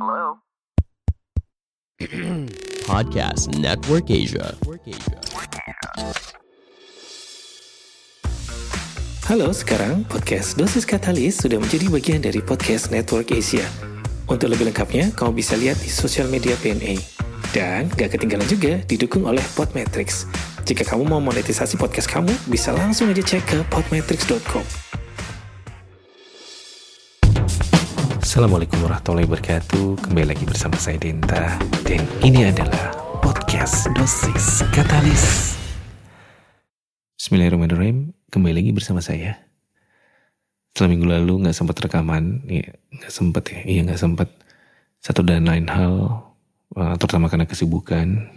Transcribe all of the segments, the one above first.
Hello? Podcast Network Asia. Halo, sekarang podcast Dosis Katalis sudah menjadi bagian dari podcast Network Asia. Untuk lebih lengkapnya, kamu bisa lihat di sosial media PNA. Dan gak ketinggalan juga didukung oleh Podmetrics. Jika kamu mau monetisasi podcast kamu, bisa langsung aja cek ke podmetrics.com. Assalamualaikum warahmatullahi wabarakatuh. Kembali lagi bersama saya Denta. Dan ini adalah podcast Dosis Katalis. Bismillahirrahmanirrahim. Kembali lagi bersama saya. Setelah minggu lalu nggak sempat rekaman, ya nggak sempat ya, iya nggak sempat. Satu dan lain hal, uh, terutama karena kesibukan.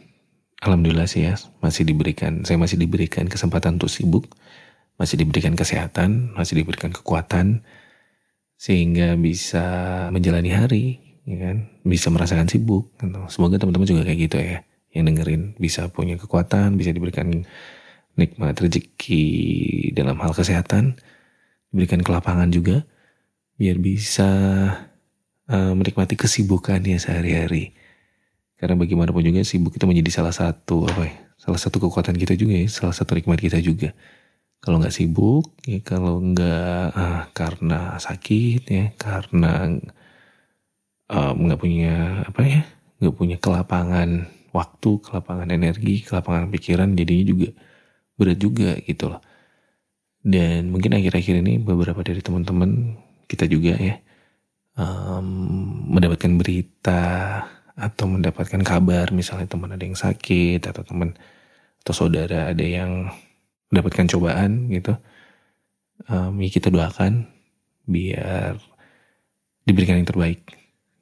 Alhamdulillah sih ya, masih diberikan, saya masih diberikan kesempatan untuk sibuk, masih diberikan kesehatan, masih diberikan kekuatan, sehingga bisa menjalani hari, ya kan, bisa merasakan sibuk. Gitu. Semoga teman-teman juga kayak gitu ya, yang dengerin bisa punya kekuatan, bisa diberikan nikmat rezeki dalam hal kesehatan, diberikan kelapangan juga, biar bisa uh, menikmati kesibukannya sehari-hari. Karena bagaimanapun juga sibuk itu menjadi salah satu apa ya, salah satu kekuatan kita juga ya, salah satu nikmat kita juga. Kalau nggak sibuk, ya kalau nggak ah, karena sakit ya, karena nggak um, punya apa ya, nggak punya kelapangan waktu, kelapangan energi, kelapangan pikiran, jadinya juga berat juga gitu loh. Dan mungkin akhir-akhir ini beberapa dari teman-teman kita juga ya um, mendapatkan berita atau mendapatkan kabar misalnya teman ada yang sakit atau teman atau saudara ada yang mendapatkan cobaan gitu um, ya kita doakan biar diberikan yang terbaik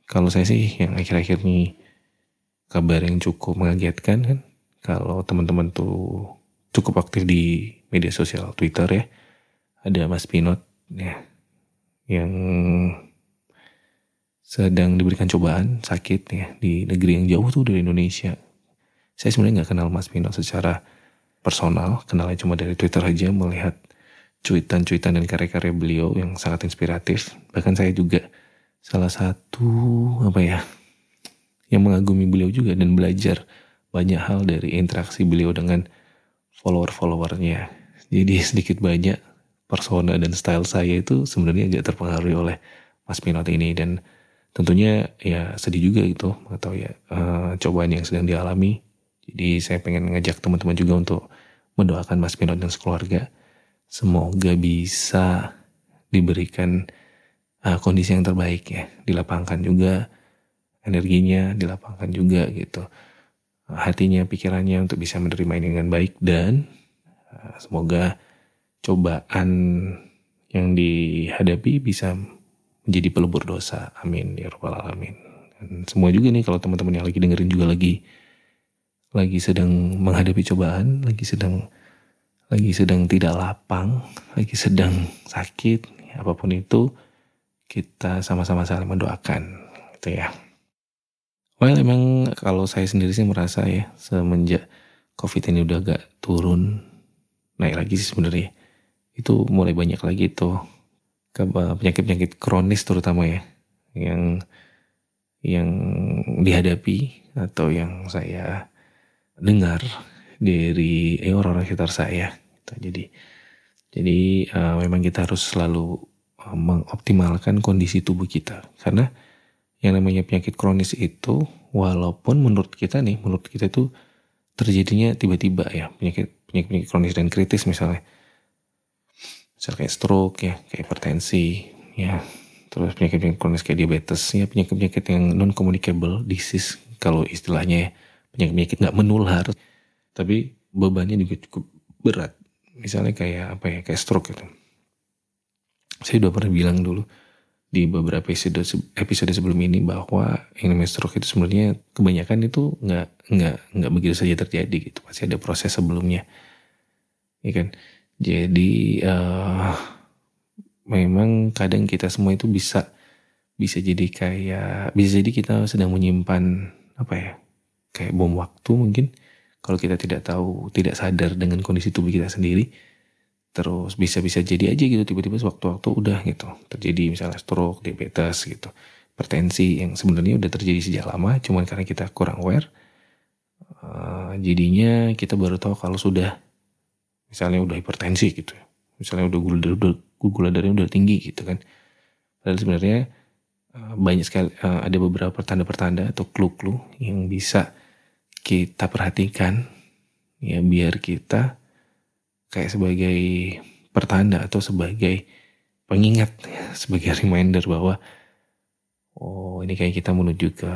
kalau saya sih yang akhir-akhir ini kabar yang cukup mengagetkan kan kalau teman-teman tuh cukup aktif di media sosial Twitter ya ada Mas Pinot ya yang sedang diberikan cobaan sakit ya di negeri yang jauh tuh dari Indonesia. Saya sebenarnya nggak kenal Mas Pino secara personal, kenalnya cuma dari Twitter aja melihat cuitan-cuitan dan karya-karya beliau yang sangat inspiratif. Bahkan saya juga salah satu apa ya yang mengagumi beliau juga dan belajar banyak hal dari interaksi beliau dengan follower-followernya. Jadi sedikit banyak persona dan style saya itu sebenarnya agak terpengaruh oleh Mas Pinot ini dan tentunya ya sedih juga gitu atau ya uh, cobaan yang sedang dialami. Jadi saya pengen ngajak teman-teman juga untuk mendoakan Mas Pinot dan sekeluarga. Semoga bisa diberikan uh, kondisi yang terbaik ya, dilapangkan juga energinya, dilapangkan juga gitu. Hatinya, pikirannya untuk bisa menerima ini dengan baik dan uh, semoga cobaan yang dihadapi bisa menjadi pelebur dosa. Amin ya rabbal alamin. Dan semua juga nih kalau teman-teman yang lagi dengerin juga lagi lagi sedang menghadapi cobaan, lagi sedang lagi sedang tidak lapang, lagi sedang sakit, apa pun itu kita sama-sama saling mendoakan gitu ya. Well emang kalau saya sendiri sih merasa ya semenjak covid ini udah agak turun naik lagi sih sebenarnya itu mulai banyak lagi tuh penyakit-penyakit kronis terutama ya yang yang dihadapi atau yang saya dengar dari eh, orang-orang sekitar saya. Gitu. Jadi jadi uh, memang kita harus selalu uh, mengoptimalkan kondisi tubuh kita karena yang namanya penyakit kronis itu walaupun menurut kita nih menurut kita itu terjadinya tiba-tiba ya penyakit penyakit, penyakit kronis dan kritis misalnya misal kayak stroke ya, kayak hipertensi ya, terus penyakit-penyakit kronis kayak diabetes ya, penyakit-penyakit yang non communicable disease kalau istilahnya ya, penyakit-penyakit nggak menular, tapi bebannya juga cukup berat. Misalnya kayak apa ya, kayak stroke gitu. Saya udah pernah bilang dulu, di beberapa episode episode sebelum ini bahwa yang namanya stroke itu sebenarnya kebanyakan itu nggak nggak nggak begitu saja terjadi gitu pasti ada proses sebelumnya ya kan jadi uh, memang kadang kita semua itu bisa bisa jadi kayak bisa jadi kita sedang menyimpan apa ya kayak bom waktu mungkin. Kalau kita tidak tahu tidak sadar dengan kondisi tubuh kita sendiri terus bisa-bisa jadi aja gitu tiba-tiba sewaktu-waktu udah gitu. Terjadi misalnya stroke, diabetes gitu. Hipertensi yang sebenarnya udah terjadi sejak lama cuman karena kita kurang aware uh, jadinya kita baru tahu kalau sudah misalnya udah hipertensi gitu. Misalnya udah gula darah udah gula darahnya udah tinggi gitu kan. Padahal sebenarnya uh, banyak sekali uh, ada beberapa pertanda-pertanda atau clue-clue yang bisa kita perhatikan ya biar kita kayak sebagai pertanda atau sebagai pengingat ya, sebagai reminder bahwa oh ini kayak kita menuju ke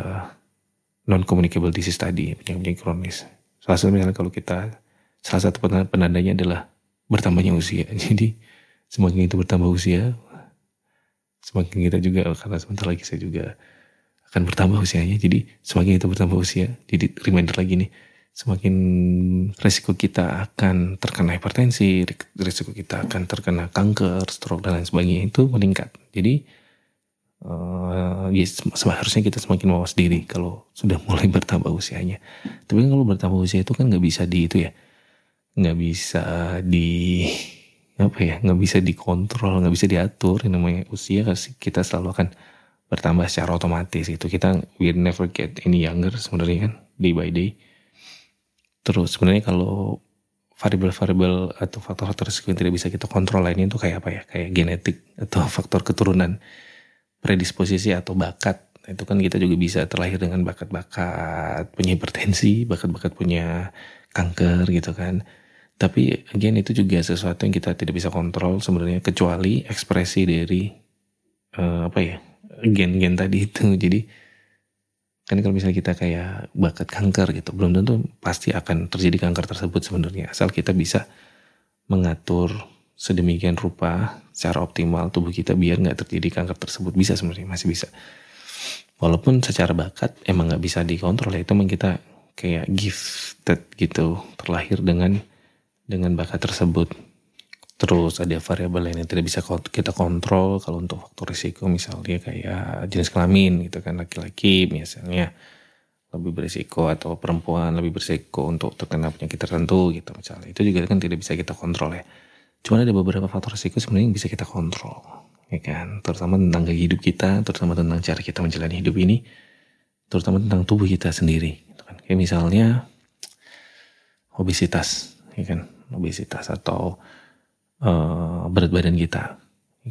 non communicable disease tadi penyakit kronis. Salah satu misalnya kalau kita salah satu penandanya adalah bertambahnya usia. Jadi semakin itu bertambah usia, semakin kita juga karena sebentar lagi saya juga akan bertambah usianya. Jadi semakin itu bertambah usia, jadi reminder lagi nih semakin resiko kita akan terkena hipertensi, resiko kita akan terkena kanker, stroke dan lain sebagainya itu meningkat. Jadi uh, ya seharusnya kita semakin mawas diri kalau sudah mulai bertambah usianya. Tapi kan kalau bertambah usia itu kan nggak bisa di itu ya, nggak bisa di apa ya, nggak bisa dikontrol, nggak bisa diatur. Yang namanya usia kita selalu akan bertambah secara otomatis itu kita we never get any younger sebenarnya kan day by day Terus sebenarnya kalau variabel-variabel atau faktor-faktor risiko yang tidak bisa kita kontrol lainnya itu kayak apa ya? Kayak genetik atau faktor keturunan, predisposisi atau bakat. Itu kan kita juga bisa terlahir dengan bakat-bakat punya hipertensi, bakat-bakat punya kanker gitu kan. Tapi again itu juga sesuatu yang kita tidak bisa kontrol sebenarnya kecuali ekspresi dari uh, apa ya gen-gen tadi itu. Jadi kan kalau misalnya kita kayak bakat kanker gitu belum tentu pasti akan terjadi kanker tersebut sebenarnya. Asal kita bisa mengatur sedemikian rupa secara optimal tubuh kita biar nggak terjadi kanker tersebut. Bisa sebenarnya masih bisa. Walaupun secara bakat emang nggak bisa dikontrol ya itu memang kita kayak gifted gitu terlahir dengan dengan bakat tersebut Terus ada variabel lain yang tidak bisa kita kontrol kalau untuk faktor risiko misalnya kayak jenis kelamin gitu kan laki-laki misalnya lebih berisiko atau perempuan lebih berisiko untuk terkena penyakit tertentu gitu misalnya. Itu juga kan tidak bisa kita kontrol ya. Cuma ada beberapa faktor risiko sebenarnya yang bisa kita kontrol ya kan? Terutama tentang gaya hidup kita terutama tentang cara kita menjalani hidup ini terutama tentang tubuh kita sendiri gitu kan. Kayak misalnya obesitas ya kan? Obesitas atau uh, berat badan kita,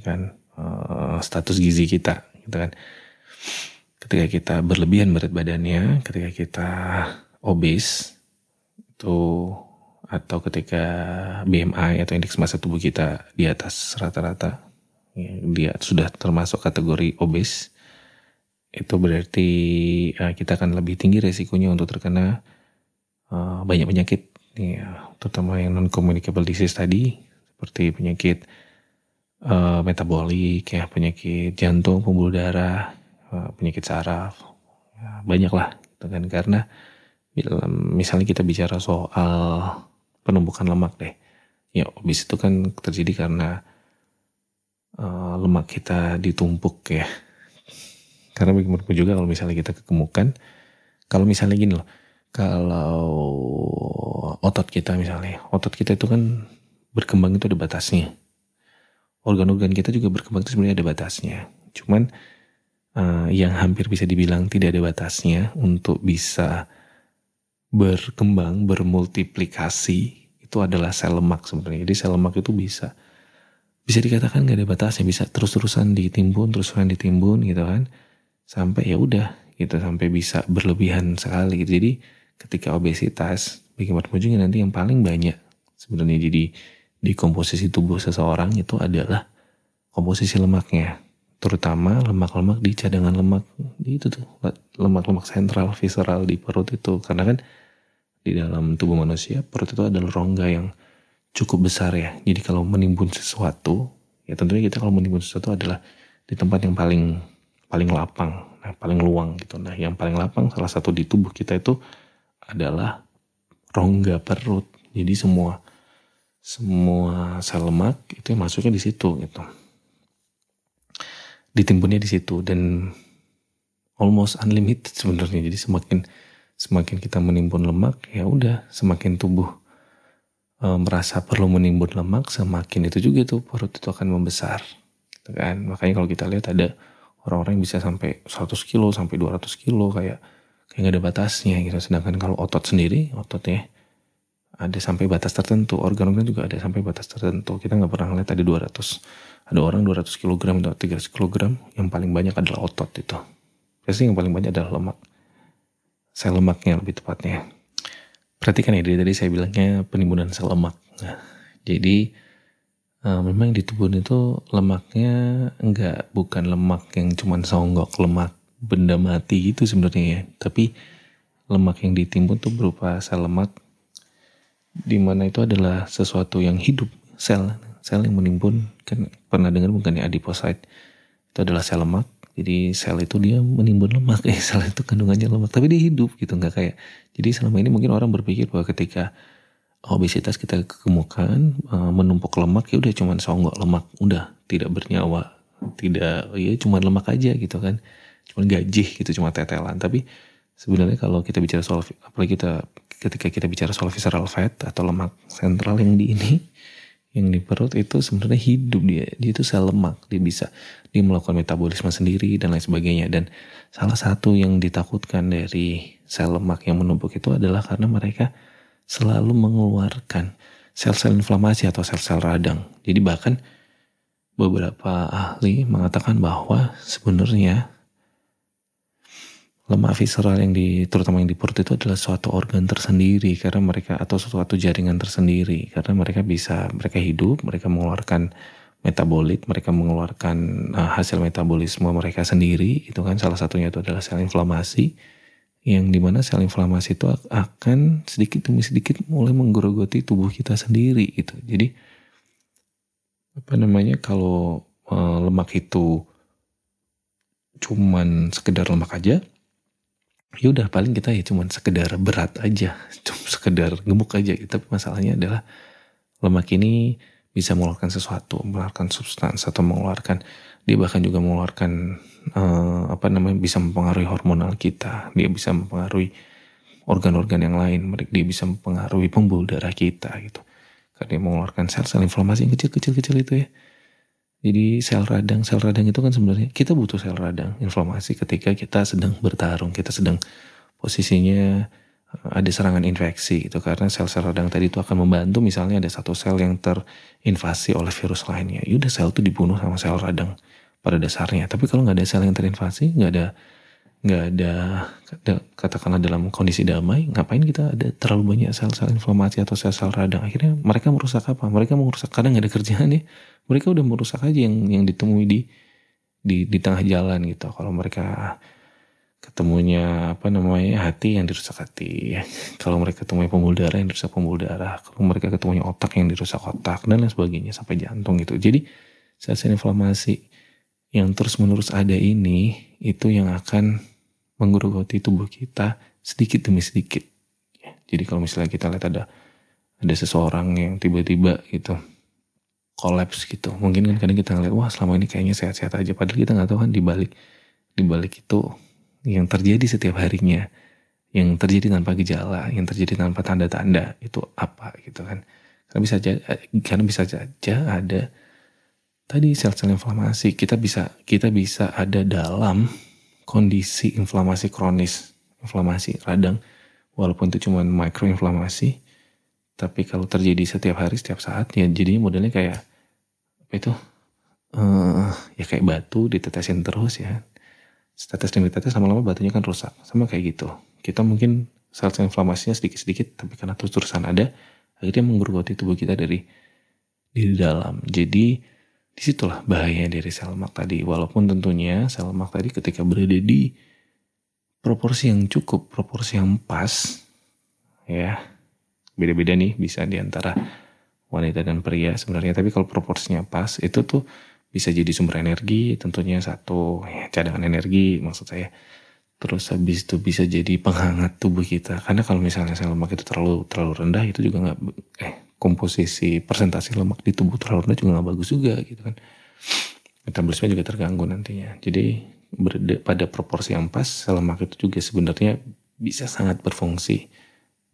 kan uh, status gizi kita, gitu kan. Ketika kita berlebihan berat badannya, ketika kita obes itu atau ketika BMI atau indeks massa tubuh kita di atas rata-rata, ya, dia sudah termasuk kategori obes, itu berarti uh, kita akan lebih tinggi resikonya untuk terkena uh, banyak penyakit, ya, terutama yang non communicable disease tadi, seperti penyakit uh, metabolik ya penyakit jantung pembuluh darah uh, penyakit saraf ya, banyak lah gitu kan. Karena misalnya kita bicara soal penumpukan lemak deh ya obes itu kan terjadi karena uh, lemak kita ditumpuk ya. Karena bagaimanapun juga kalau misalnya kita kegemukan kalau misalnya gini loh kalau otot kita misalnya otot kita itu kan berkembang itu ada batasnya. Organ-organ kita juga berkembang itu sebenarnya ada batasnya. Cuman uh, yang hampir bisa dibilang tidak ada batasnya untuk bisa berkembang, bermultiplikasi itu adalah sel lemak sebenarnya. Jadi sel lemak itu bisa bisa dikatakan gak ada batasnya, bisa terus-terusan ditimbun, terus-terusan ditimbun gitu kan. Sampai ya udah gitu sampai bisa berlebihan sekali gitu. Jadi ketika obesitas bagaimana juga nanti yang paling banyak sebenarnya jadi di komposisi tubuh seseorang itu adalah komposisi lemaknya terutama lemak-lemak di cadangan lemak di itu tuh lemak-lemak sentral visceral di perut itu karena kan di dalam tubuh manusia perut itu adalah rongga yang cukup besar ya jadi kalau menimbun sesuatu ya tentunya kita kalau menimbun sesuatu adalah di tempat yang paling paling lapang, nah paling luang gitu. Nah yang paling lapang salah satu di tubuh kita itu adalah rongga perut. Jadi semua semua sel lemak itu yang masuknya di situ gitu. Ditimbunnya di situ dan almost unlimited sebenarnya. Jadi semakin semakin kita menimbun lemak ya udah semakin tubuh e, merasa perlu menimbun lemak semakin itu juga tuh perut itu akan membesar gitu kan makanya kalau kita lihat ada orang-orang yang bisa sampai 100 kilo sampai 200 kilo kayak kayak gak ada batasnya gitu sedangkan kalau otot sendiri ototnya ada sampai batas tertentu. Organ-organ juga ada sampai batas tertentu. Kita nggak pernah lihat ada 200 ada orang 200 kg atau 300 kg yang paling banyak adalah otot itu. Pasti yang paling banyak adalah lemak. Sel lemaknya lebih tepatnya. Perhatikan ya dari tadi saya bilangnya penimbunan sel lemak. Nah, jadi uh, memang di tubuh itu lemaknya enggak bukan lemak yang cuman songgok lemak benda mati gitu sebenarnya ya. Tapi lemak yang ditimbun tuh berupa sel lemak di mana itu adalah sesuatu yang hidup sel sel yang menimbun. Kan pernah dengar bukan ya adiposit? Itu adalah sel lemak. Jadi sel itu dia menimbun lemak. Eh sel itu kandungannya lemak. Tapi dia hidup gitu nggak kayak. Jadi selama ini mungkin orang berpikir bahwa ketika obesitas kita kegemukan uh, menumpuk lemak ya udah cuman songgok lemak. Udah tidak bernyawa tidak ya cuma lemak aja gitu kan. Cuma gajih gitu cuma tetelan. Tapi sebenarnya kalau kita bicara soal apalagi kita ketika kita bicara soal visceral fat atau lemak sentral yang di ini yang di perut itu sebenarnya hidup dia. Dia itu sel lemak. Dia bisa dia melakukan metabolisme sendiri dan lain sebagainya. Dan salah satu yang ditakutkan dari sel lemak yang menumpuk itu adalah karena mereka selalu mengeluarkan sel-sel inflamasi atau sel-sel radang. Jadi bahkan beberapa ahli mengatakan bahwa sebenarnya lemak visceral yang di terutama yang di perut itu adalah suatu organ tersendiri karena mereka atau suatu jaringan tersendiri karena mereka bisa mereka hidup mereka mengeluarkan metabolit mereka mengeluarkan uh, hasil metabolisme mereka sendiri itu kan salah satunya itu adalah sel inflamasi yang di mana sel inflamasi itu akan sedikit demi sedikit mulai menggerogoti tubuh kita sendiri gitu. Jadi apa namanya kalau uh, lemak itu cuman sekedar lemak aja, ya udah paling kita ya cuman sekedar berat aja, cuma sekedar gemuk aja. Tapi masalahnya adalah lemak ini bisa mengeluarkan sesuatu, mengeluarkan substansi atau mengeluarkan dia bahkan juga mengeluarkan uh, apa namanya bisa mempengaruhi hormonal kita dia bisa mempengaruhi organ-organ yang lain dia bisa mempengaruhi pembuluh darah kita gitu karena dia mengeluarkan sel-sel inflamasi yang kecil-kecil-kecil itu ya jadi sel radang sel radang itu kan sebenarnya kita butuh sel radang inflamasi ketika kita sedang bertarung kita sedang posisinya eh, ada serangan infeksi itu karena sel-sel radang tadi itu akan membantu misalnya ada satu sel yang terinvasi oleh virus lainnya yaudah sel itu dibunuh sama sel radang pada dasarnya. Tapi kalau nggak ada sel yang terinvasi, nggak ada nggak ada katakanlah dalam kondisi damai, ngapain kita ada terlalu banyak sel-sel inflamasi atau sel-sel radang? Akhirnya mereka merusak apa? Mereka merusak kadang nggak ada kerjaan ya. Mereka udah merusak aja yang yang ditemui di di di tengah jalan gitu. Kalau mereka ketemunya apa namanya hati yang dirusak hati kalau mereka ketemu pembuluh darah yang dirusak pembuluh darah kalau mereka ketemunya otak yang dirusak otak dan lain sebagainya sampai jantung gitu jadi sel-sel inflamasi yang terus-menerus ada ini itu yang akan menggerogoti tubuh kita sedikit demi sedikit. Jadi kalau misalnya kita lihat ada ada seseorang yang tiba-tiba gitu kolaps gitu, mungkin kan kadang kita ngeliat wah selama ini kayaknya sehat-sehat aja, padahal kita nggak tahu kan di balik di balik itu yang terjadi setiap harinya, yang terjadi tanpa gejala, yang terjadi tanpa tanda-tanda itu apa gitu kan? Karena bisa aja, karena bisa saja ada tadi sel-sel inflamasi. Kita bisa kita bisa ada dalam kondisi inflamasi kronis inflamasi radang. Walaupun itu cuma mikroinflamasi tapi kalau terjadi setiap hari setiap saat ya jadi modelnya kayak apa itu? Uh, ya kayak batu ditetesin terus ya. Tetes demi tetes lama-lama batunya kan rusak. Sama kayak gitu. Kita mungkin sel-sel inflamasinya sedikit-sedikit tapi karena terus-terusan ada akhirnya menggerogoti tubuh kita dari di dalam. Jadi Di situlah bahaya dari sel lemak tadi. Walaupun tentunya sel lemak tadi ketika berada di proporsi yang cukup, proporsi yang pas, ya beda-beda nih bisa di antara wanita dan pria sebenarnya. Tapi kalau proporsinya pas itu tuh bisa jadi sumber energi tentunya satu ya, cadangan energi maksud saya. Terus habis itu bisa jadi penghangat tubuh kita. Karena kalau misalnya sel lemak itu terlalu terlalu rendah itu juga nggak eh komposisi persentase lemak di tubuh terlalu rendah juga nggak bagus juga gitu kan. Metabolisme juga terganggu nantinya. Jadi pada proporsi yang pas sel lemak itu juga sebenarnya bisa sangat berfungsi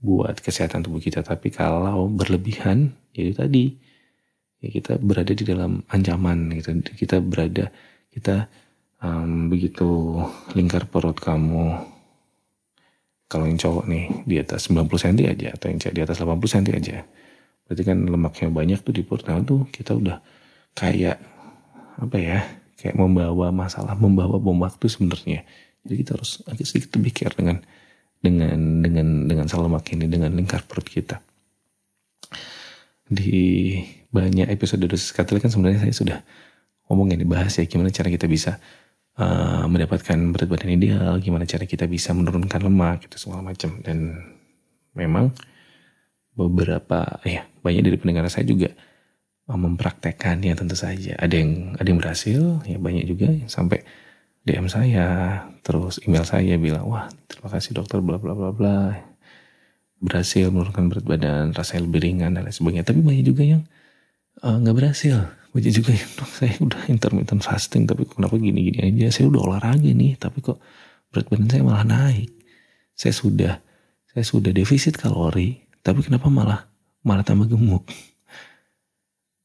buat kesehatan tubuh kita. Tapi kalau berlebihan jadi ya tadi. Ya kita berada di dalam ancaman gitu. Kita berada kita um, begitu lingkar perut kamu. Kalau yang cowok nih di atas 90 cm aja atau yang cewek di atas 80 cm aja. Berarti kan lemaknya banyak tuh di perut. Nah tuh kita udah kayak apa ya kayak membawa masalah membawa bom waktu sebenarnya. Jadi kita harus agak sedikit lebih care dengan dengan dengan dengan sel lemak ini dengan lingkar perut kita. Di banyak episode dosis katolik kan sebenarnya saya sudah ngomong ini bahas ya gimana cara kita bisa uh, mendapatkan berat badan ideal, gimana cara kita bisa menurunkan lemak itu segala macam. Dan memang beberapa ya banyak dari pendengar saya juga uh, mempraktekkannya tentu saja. Ada yang ada yang berhasil ya banyak juga yang sampai DM saya terus email saya bilang wah terima kasih dokter bla bla bla bla berhasil menurunkan berat badan, rasanya lebih ringan dan lain sebagainya. Tapi banyak juga yang eh, nggak uh, berhasil. Banyak juga yang dok saya udah intermittent fasting tapi kenapa gini-gini aja. Saya udah olahraga nih tapi kok berat badan saya malah naik. Saya sudah saya sudah defisit kalori tapi kenapa malah malah tambah gemuk.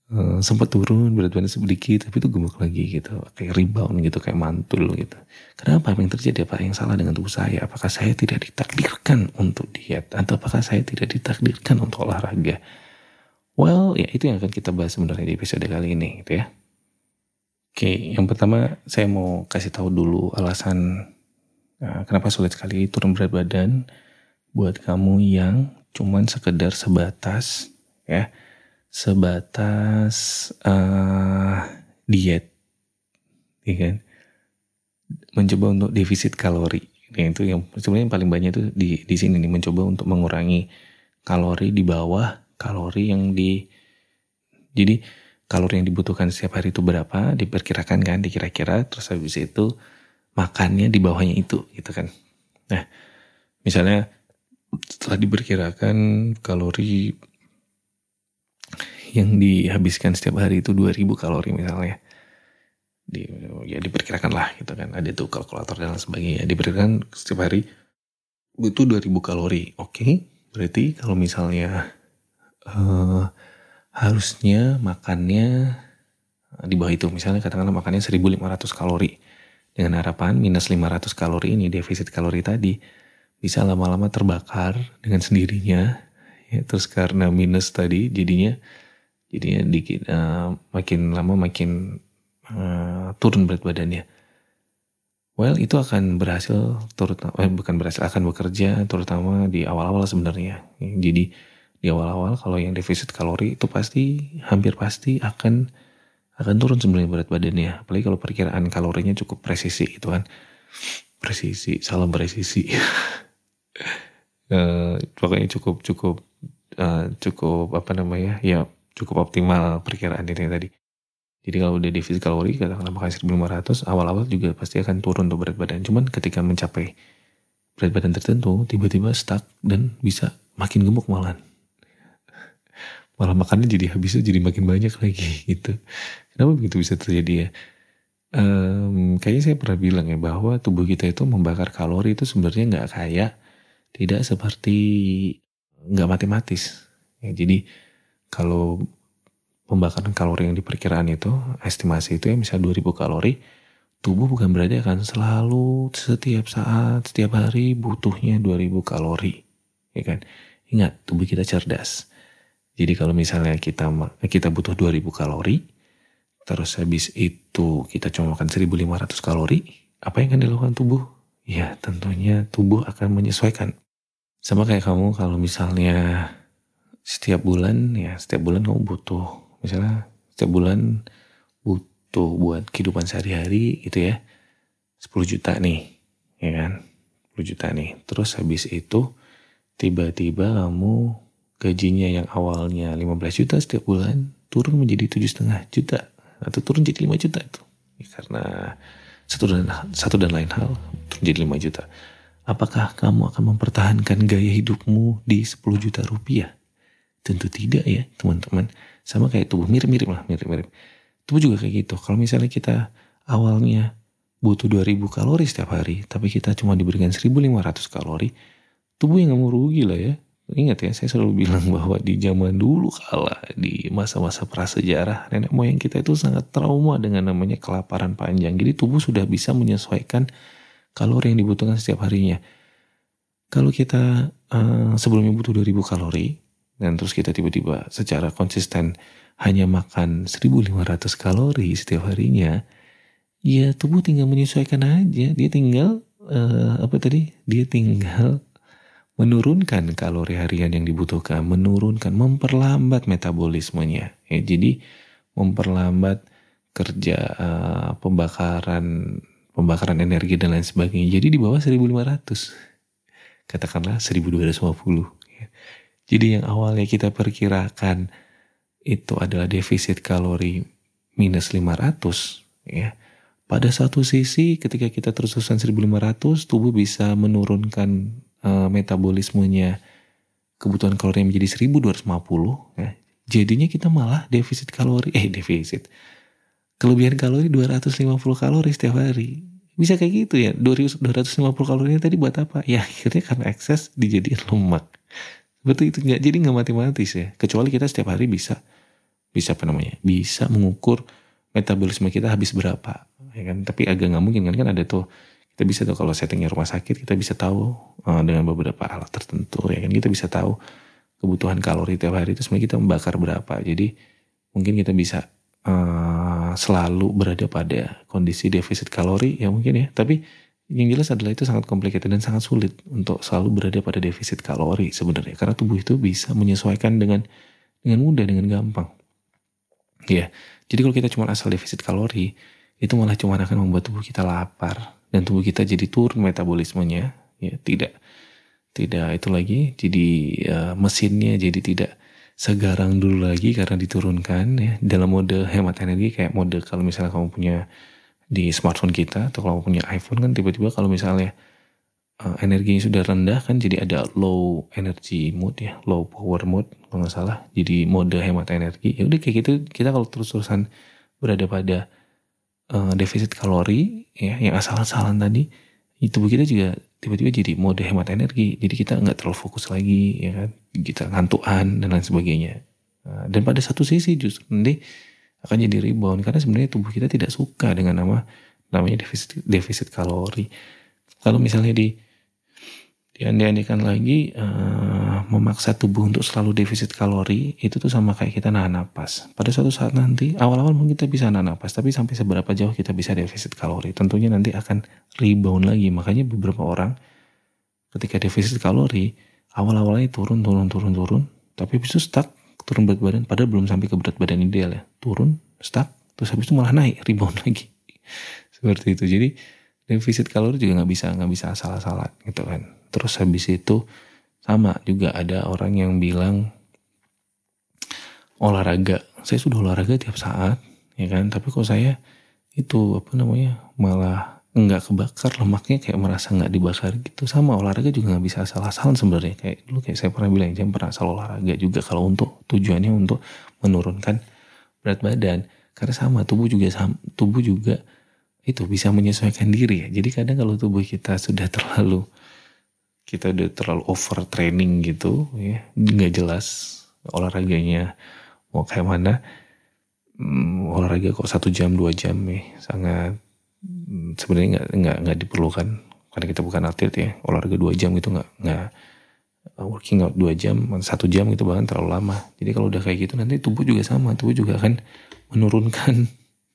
Uh, sempat turun berat badan sedikit tapi itu gemuk lagi gitu. Kayak rebound gitu kayak mantul gitu. Kenapa? Apa yang terjadi? Apa yang salah dengan tubuh saya? Apakah saya tidak ditakdirkan untuk diet? Atau apakah saya tidak ditakdirkan untuk olahraga? Well ya itu yang akan kita bahas sebenarnya di episode kali ini gitu ya. Oke yang pertama saya mau kasih tahu dulu alasan uh, kenapa sulit sekali turun berat badan buat kamu yang cuman sekedar sebatas ya sebatas uh, diet, ya kan? Mencoba untuk defisit kalori. Nah, itu yang sebenarnya yang paling banyak itu di di sini nih mencoba untuk mengurangi kalori di bawah kalori yang di jadi kalori yang dibutuhkan setiap hari itu berapa diperkirakan kan dikira-kira terus habis itu makannya di bawahnya itu gitu kan. Nah, misalnya setelah diperkirakan kalori yang dihabiskan setiap hari itu 2000 kalori misalnya. Di, ya diperkirakan lah gitu kan. Ada tuh kalkulator dan lain sebagainya. Diperkirakan setiap hari butuh 2000 kalori. Oke okay, berarti kalau misalnya uh, harusnya makannya di bawah itu misalnya katakanlah makannya 1500 kalori. Dengan harapan minus 500 kalori ini defisit kalori tadi bisa lama-lama terbakar dengan sendirinya. Ya terus karena minus tadi jadinya jadinya dikit uh, makin lama makin uh, turun berat badannya. Well itu akan berhasil turut eh, bukan berhasil akan bekerja terutama di awal-awal sebenarnya. Jadi di awal-awal kalau yang defisit kalori itu pasti hampir pasti akan akan turun sebenarnya berat badannya. Apalagi kalau perkiraan kalorinya cukup presisi itu kan. Presisi salam presisi. Uh, pokoknya cukup cukup uh, cukup apa namanya ya cukup optimal perkiraan ini tadi. Jadi kalau udah defisit kalori katakanlah makan 1500 awal-awal juga pasti akan turun tuh berat badan. Cuman ketika mencapai berat badan tertentu tiba-tiba stuck dan bisa makin gemuk malah. Malah makannya jadi habisnya jadi makin banyak lagi gitu. Kenapa begitu bisa terjadi ya? Um, kayaknya saya pernah bilang ya bahwa tubuh kita itu membakar kalori itu sebenarnya nggak kayak tidak seperti nggak matematis. Ya, jadi kalau pembakaran kalori yang diperkiraan itu, estimasi itu ya misalnya 2000 kalori, tubuh bukan berarti akan selalu setiap saat, setiap hari butuhnya 2000 kalori. Ya kan? Ingat, tubuh kita cerdas. Jadi kalau misalnya kita kita butuh 2000 kalori, terus habis itu kita cuma makan 1500 kalori, apa yang akan dilakukan tubuh? Ya tentunya tubuh akan menyesuaikan. Sama kayak kamu kalau misalnya setiap bulan ya setiap bulan kamu butuh misalnya setiap bulan butuh buat kehidupan sehari-hari gitu ya 10 juta nih ya kan 10 juta nih. Terus habis itu tiba-tiba kamu gajinya yang awalnya 15 juta setiap bulan turun menjadi tujuh setengah juta atau turun jadi 5 juta itu. Ya, karena satu dan satu dan lain hal turun jadi 5 juta. Apakah kamu akan mempertahankan gaya hidupmu di 10 juta rupiah tentu tidak ya teman-teman sama kayak tubuh mirip-mirip lah mirip-mirip tubuh juga kayak gitu kalau misalnya kita awalnya butuh 2000 kalori setiap hari tapi kita cuma diberikan 1500 kalori tubuh yang gak mau rugi lah ya Ingat ya, saya selalu bilang bahwa di zaman dulu kala, di masa-masa prasejarah, nenek moyang kita itu sangat trauma dengan namanya kelaparan panjang. Jadi tubuh sudah bisa menyesuaikan kalori yang dibutuhkan setiap harinya. Kalau kita uh, sebelumnya butuh 2000 kalori, dan terus kita tiba-tiba secara konsisten hanya makan 1500 kalori setiap harinya, ya tubuh tinggal menyesuaikan aja. Dia tinggal, uh, apa tadi, dia tinggal menurunkan kalori harian yang dibutuhkan, menurunkan, memperlambat metabolismenya. Ya, jadi memperlambat kerja uh, pembakaran pembakaran energi dan lain sebagainya. Jadi di bawah 1500. Katakanlah 1250. Jadi yang awalnya kita perkirakan itu adalah defisit kalori minus 500 ya. Pada satu sisi ketika kita terus-terusan 1500 tubuh bisa menurunkan uh, metabolismenya kebutuhan kalori menjadi 1250 ya. Jadinya kita malah defisit kalori eh defisit. Kelebihan kalori 250 kalori setiap hari. Bisa kayak gitu ya. 250 kalori ini tadi buat apa? Ya akhirnya karena ekses dijadikan lemak. Seperti itu nggak jadi nggak matematis ya. Kecuali kita setiap hari bisa bisa apa namanya? Bisa mengukur metabolisme kita habis berapa. Ya kan? Tapi agak nggak mungkin kan kan ada tuh kita bisa tuh kalau settingnya rumah sakit kita bisa tahu uh, dengan beberapa alat tertentu ya kan kita bisa tahu kebutuhan kalori tiap hari itu sebenarnya kita membakar berapa jadi mungkin kita bisa uh, selalu berada pada kondisi defisit kalori ya mungkin ya tapi yang jelas adalah itu sangat complicated dan sangat sulit untuk selalu berada pada defisit kalori sebenarnya. Karena tubuh itu bisa menyesuaikan dengan dengan mudah dengan gampang. Ya jadi kalau kita cuma asal defisit kalori itu malah cuma akan membuat tubuh kita lapar. Dan tubuh kita jadi turun metabolismenya. Ya tidak tidak itu lagi jadi uh, mesinnya jadi tidak segarang dulu lagi karena diturunkan ya. Dalam mode hemat energi kayak mode kalau misalnya kamu punya di smartphone kita atau kalau punya iPhone kan tiba-tiba kalau misalnya uh, energinya sudah rendah kan jadi ada low energy mode ya low power mode kalau nggak salah jadi mode hemat energi. Ya udah kayak gitu kita kalau terus-terusan berada pada uh, defisit kalori ya yang asal-asalan tadi tubuh kita juga tiba-tiba jadi mode hemat energi. Jadi kita nggak terlalu fokus lagi ya kan kita ngantukan dan lain sebagainya. Nah, dan pada satu sisi justru nanti akan jadi rebound karena sebenarnya tubuh kita tidak suka dengan nama namanya defisit defisit kalori kalau misalnya di diandai-andaikan lagi uh, memaksa tubuh untuk selalu defisit kalori itu tuh sama kayak kita nahan napas. Pada suatu saat nanti awal-awal mungkin kita bisa nahan napas, tapi sampai seberapa jauh kita bisa defisit kalori, tentunya nanti akan rebound lagi. Makanya beberapa orang ketika defisit kalori awal-awalnya turun turun turun turun, tapi itu stuck turun berat badan, padahal belum sampai ke berat badan ideal ya. Turun, stuck, terus habis itu malah naik, rebound lagi. Seperti itu. Jadi defisit kalori juga nggak bisa nggak bisa asal-asalan gitu kan terus habis itu sama juga ada orang yang bilang olahraga saya sudah olahraga tiap saat ya kan tapi kok saya itu apa namanya malah nggak kebakar lemaknya kayak merasa nggak dibakar gitu. Sama olahraga juga nggak bisa asal-asalan sebenarnya. Kayak dulu kayak saya pernah bilang jangan pernah asal olahraga juga kalau untuk tujuannya untuk menurunkan berat badan. Karena sama tubuh juga sama, tubuh juga itu bisa menyesuaikan diri ya. Jadi kadang kalau tubuh kita sudah terlalu kita udah terlalu over training gitu ya nggak jelas olahraganya mau kayak mana hmm, olahraga kok satu jam dua jam ya sangat sebenarnya nggak nggak nggak diperlukan. Karena kita bukan atlet ya olahraga dua jam itu nggak nggak uh, working out dua jam satu jam itu bahkan terlalu lama. Jadi kalau udah kayak gitu nanti tubuh juga sama tubuh juga akan menurunkan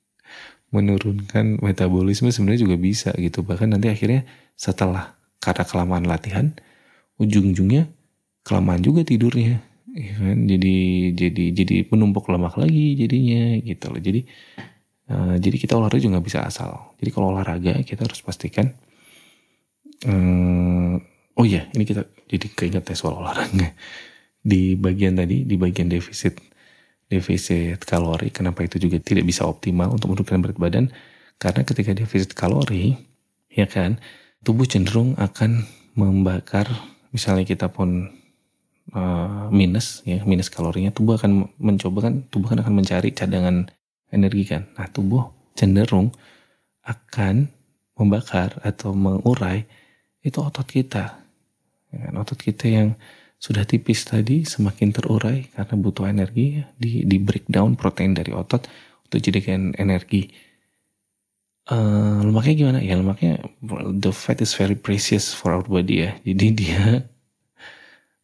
menurunkan metabolisme sebenarnya juga bisa gitu. Bahkan nanti akhirnya setelah karena kelamaan latihan ujung-ujungnya kelamaan juga tidurnya ya kan? Jadi jadi jadi menumpuk lemak lagi jadinya gitu loh. Jadi uh, jadi kita olahraga juga bisa asal jadi kalau olahraga kita harus pastikan um, oh iya ini kita jadi keinget tes soal olahraga di bagian tadi di bagian defisit defisit kalori. Kenapa itu juga tidak bisa optimal untuk menurunkan berat badan? Karena ketika defisit kalori, ya kan, tubuh cenderung akan membakar, misalnya kita pun uh, minus, ya minus kalorinya, tubuh akan mencoba kan, tubuh kan akan mencari cadangan energi kan. Nah tubuh cenderung akan membakar atau mengurai itu otot kita. Ya, kan? otot kita yang sudah tipis tadi semakin terurai karena butuh energi ya, di di breakdown protein dari otot untuk jadikan energi. Uh, lemaknya gimana? Ya lemaknya the fat is very precious for our body ya. Jadi dia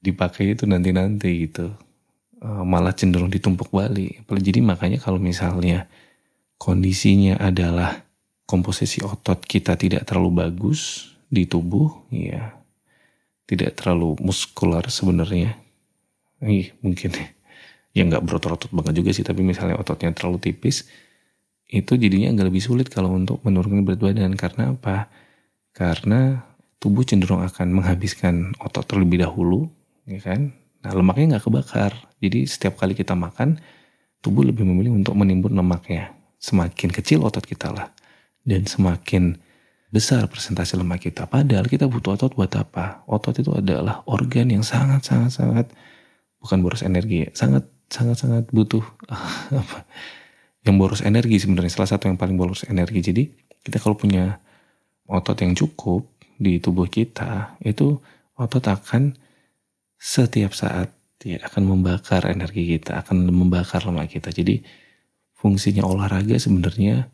dipakai itu nanti-nanti gitu. Uh, malah cenderung ditumpuk balik. Jadi makanya kalau misalnya kondisinya adalah komposisi otot kita tidak terlalu bagus di tubuh, ya tidak terlalu muskular sebenarnya. Ih, mungkin ya nggak berotot-otot banget juga sih, tapi misalnya ototnya terlalu tipis, itu jadinya agak lebih sulit kalau untuk menurunkan berat badan. Karena apa? Karena tubuh cenderung akan menghabiskan otot terlebih dahulu, ya kan? Nah, lemaknya nggak kebakar. Jadi setiap kali kita makan, tubuh lebih memilih untuk menimbun lemaknya. Semakin kecil otot kita lah, dan semakin besar persentase lemak kita. Padahal kita butuh otot buat apa? Otot itu adalah organ yang sangat sangat sangat bukan boros energi, sangat sangat sangat butuh apa? Yang boros energi sebenarnya salah satu yang paling boros energi. Jadi kita kalau punya otot yang cukup di tubuh kita itu otot akan setiap saat ya akan membakar energi kita, akan membakar lemak kita. Jadi fungsinya olahraga sebenarnya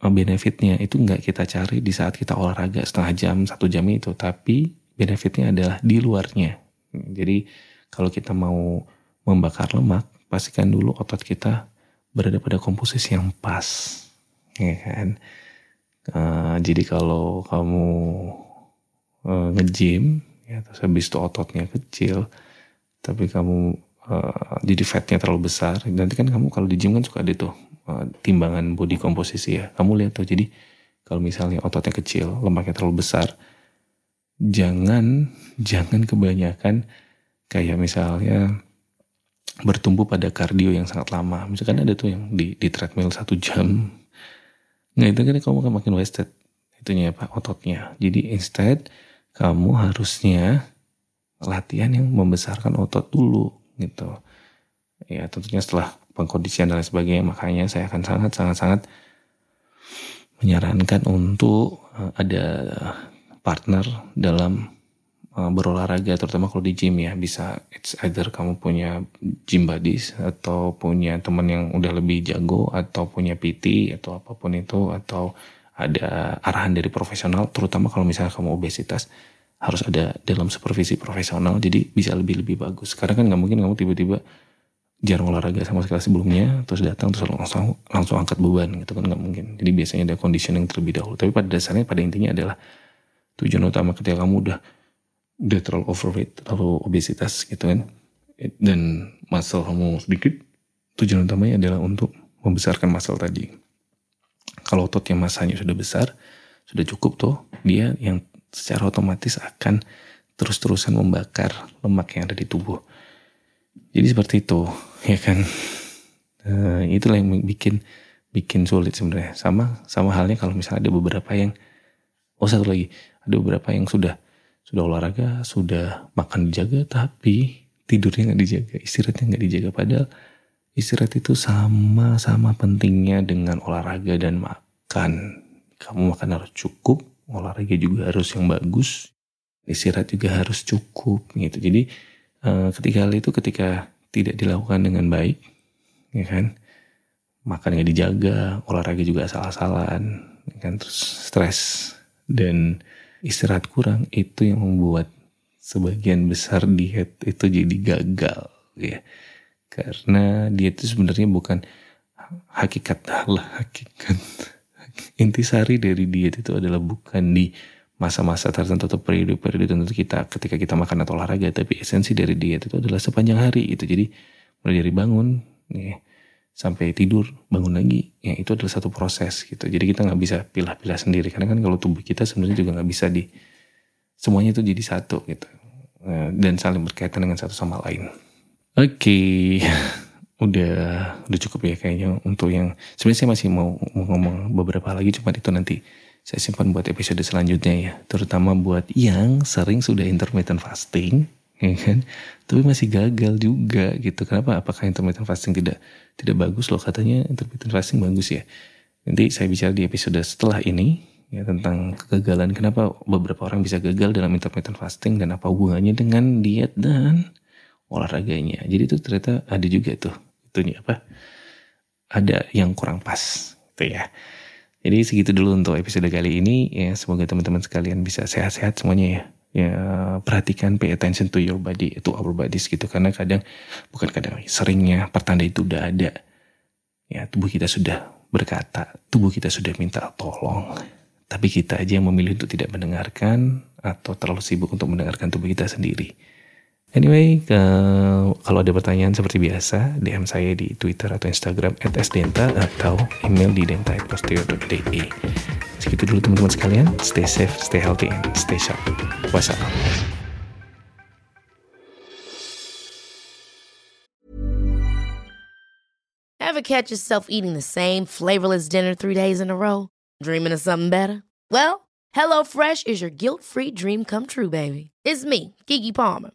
Eh, benefitnya itu nggak kita cari di saat kita olahraga setengah jam satu jam itu. Tapi benefitnya adalah di luarnya. Jadi kalau kita mau membakar lemak pastikan dulu otot kita berada pada komposisi yang pas. Ya kan? Uh, jadi kalau kamu uh, nge-gym ya terus habis itu ototnya kecil tapi kamu uh, jadi fatnya terlalu besar nanti kan kamu kalau di gym kan suka ada tuh Eh, timbangan body komposisi ya. Kamu lihat tuh jadi kalau misalnya ototnya kecil, lemaknya terlalu besar, jangan jangan kebanyakan kayak misalnya bertumbuh pada kardio yang sangat lama. Misalkan ada tuh yang di, di treadmill satu jam. Nah itu kan kamu akan makin wasted itunya apa ototnya. Jadi instead kamu harusnya latihan yang membesarkan otot dulu gitu. Ya tentunya setelah pengkondisian dan lain sebagainya. Makanya saya akan sangat sangat sangat menyarankan untuk uh, ada partner dalam uh, berolahraga terutama kalau di gym ya bisa it's either kamu punya gym buddies atau punya teman yang udah lebih jago atau punya PT atau apa pun itu atau ada arahan dari profesional terutama kalau misalnya kamu obesitas harus ada dalam supervisi profesional jadi bisa lebih lebih bagus. Karena kan nggak mungkin kamu tiba-tiba jarang olahraga sama sekali sebelumnya terus datang terus langsung langsung angkat beban gitu kan nggak mungkin. Jadi biasanya ada conditioning terlebih dahulu. Tapi pada dasarnya pada intinya adalah tujuan utama ketika kamu udah udah terlalu overweight terlalu obesitas gitu kan dan muscle kamu sedikit tujuan utamanya adalah untuk membesarkan muscle tadi kalau ototnya masanya sudah besar sudah cukup tuh dia yang secara otomatis akan terus-terusan membakar lemak yang ada di tubuh jadi seperti itu, ya kan. Uh, itulah yang bikin bikin sulit sebenarnya. Sama sama halnya kalau misalnya ada beberapa yang oh satu lagi, ada beberapa yang sudah sudah olahraga, sudah makan dijaga tapi tidurnya nggak dijaga, istirahatnya nggak dijaga padahal istirahat itu sama-sama pentingnya dengan olahraga dan makan. Kamu makan harus cukup, olahraga juga harus yang bagus, istirahat juga harus cukup gitu. Jadi uh, ketika hal itu ketika tidak dilakukan dengan baik, ya kan, makan nggak dijaga, olahraga juga salah-salan, ya kan, terus stres dan istirahat kurang itu yang membuat sebagian besar diet itu jadi gagal, ya, karena diet itu sebenarnya bukan hakikat Allah, hakikat. Intisari dari diet itu adalah bukan di masa-masa tertentu atau periode-periode tertentu kita ketika kita makan atau olahraga tapi esensi dari diet itu adalah sepanjang hari itu. Jadi mulai dari bangun ya, sampai tidur bangun lagi ya itu adalah satu proses gitu. Jadi kita nggak bisa pilah-pilah sendiri. Karena kan kalau tubuh kita sebenarnya juga nggak bisa di semuanya itu jadi satu gitu. Eh, dan saling berkaitan dengan satu sama lain oke. Okay. udah udah cukup ya kayaknya untuk yang sebenarnya saya masih mau, mau ngomong beberapa lagi cuma itu nanti saya simpan buat episode selanjutnya ya. Terutama buat yang sering sudah intermittent fasting ya kan? Tapi masih gagal juga gitu. Kenapa? Apakah intermittent fasting tidak tidak bagus? Loh katanya intermittent fasting bagus ya. Nanti saya bicara di episode setelah ini ya tentang kegagalan. Kenapa beberapa orang bisa gagal dalam intermittent fasting? Dan apa hubungannya dengan diet dan olahraganya. Jadi itu ternyata ada juga tuh itunya apa ada yang kurang pas gitu ya. Jadi segitu dulu untuk episode kali ini ya. Semoga teman-teman sekalian bisa sehat-sehat semuanya ya. Ya perhatikan pay attention to your body to our bodies gitu. Karena kadang bukan kadang seringnya pertanda itu udah ada. Ya tubuh kita sudah berkata tubuh kita sudah minta tolong. Tapi kita aja yang memilih untuk tidak mendengarkan atau terlalu sibuk untuk mendengarkan tubuh kita sendiri Anyway, ke, kalau ada pertanyaan seperti biasa, DM saya di Twitter atau Instagram @sdenta atau email di denta@posteo.de. Segitu dulu teman-teman sekalian. Stay safe, stay healthy, and stay sharp. Wassalam. Ever catch yourself eating the same flavorless dinner three days in a row? Dreaming of something better? Well, HelloFresh is your guilt-free dream come true, baby. It's me, Kiki Palmer.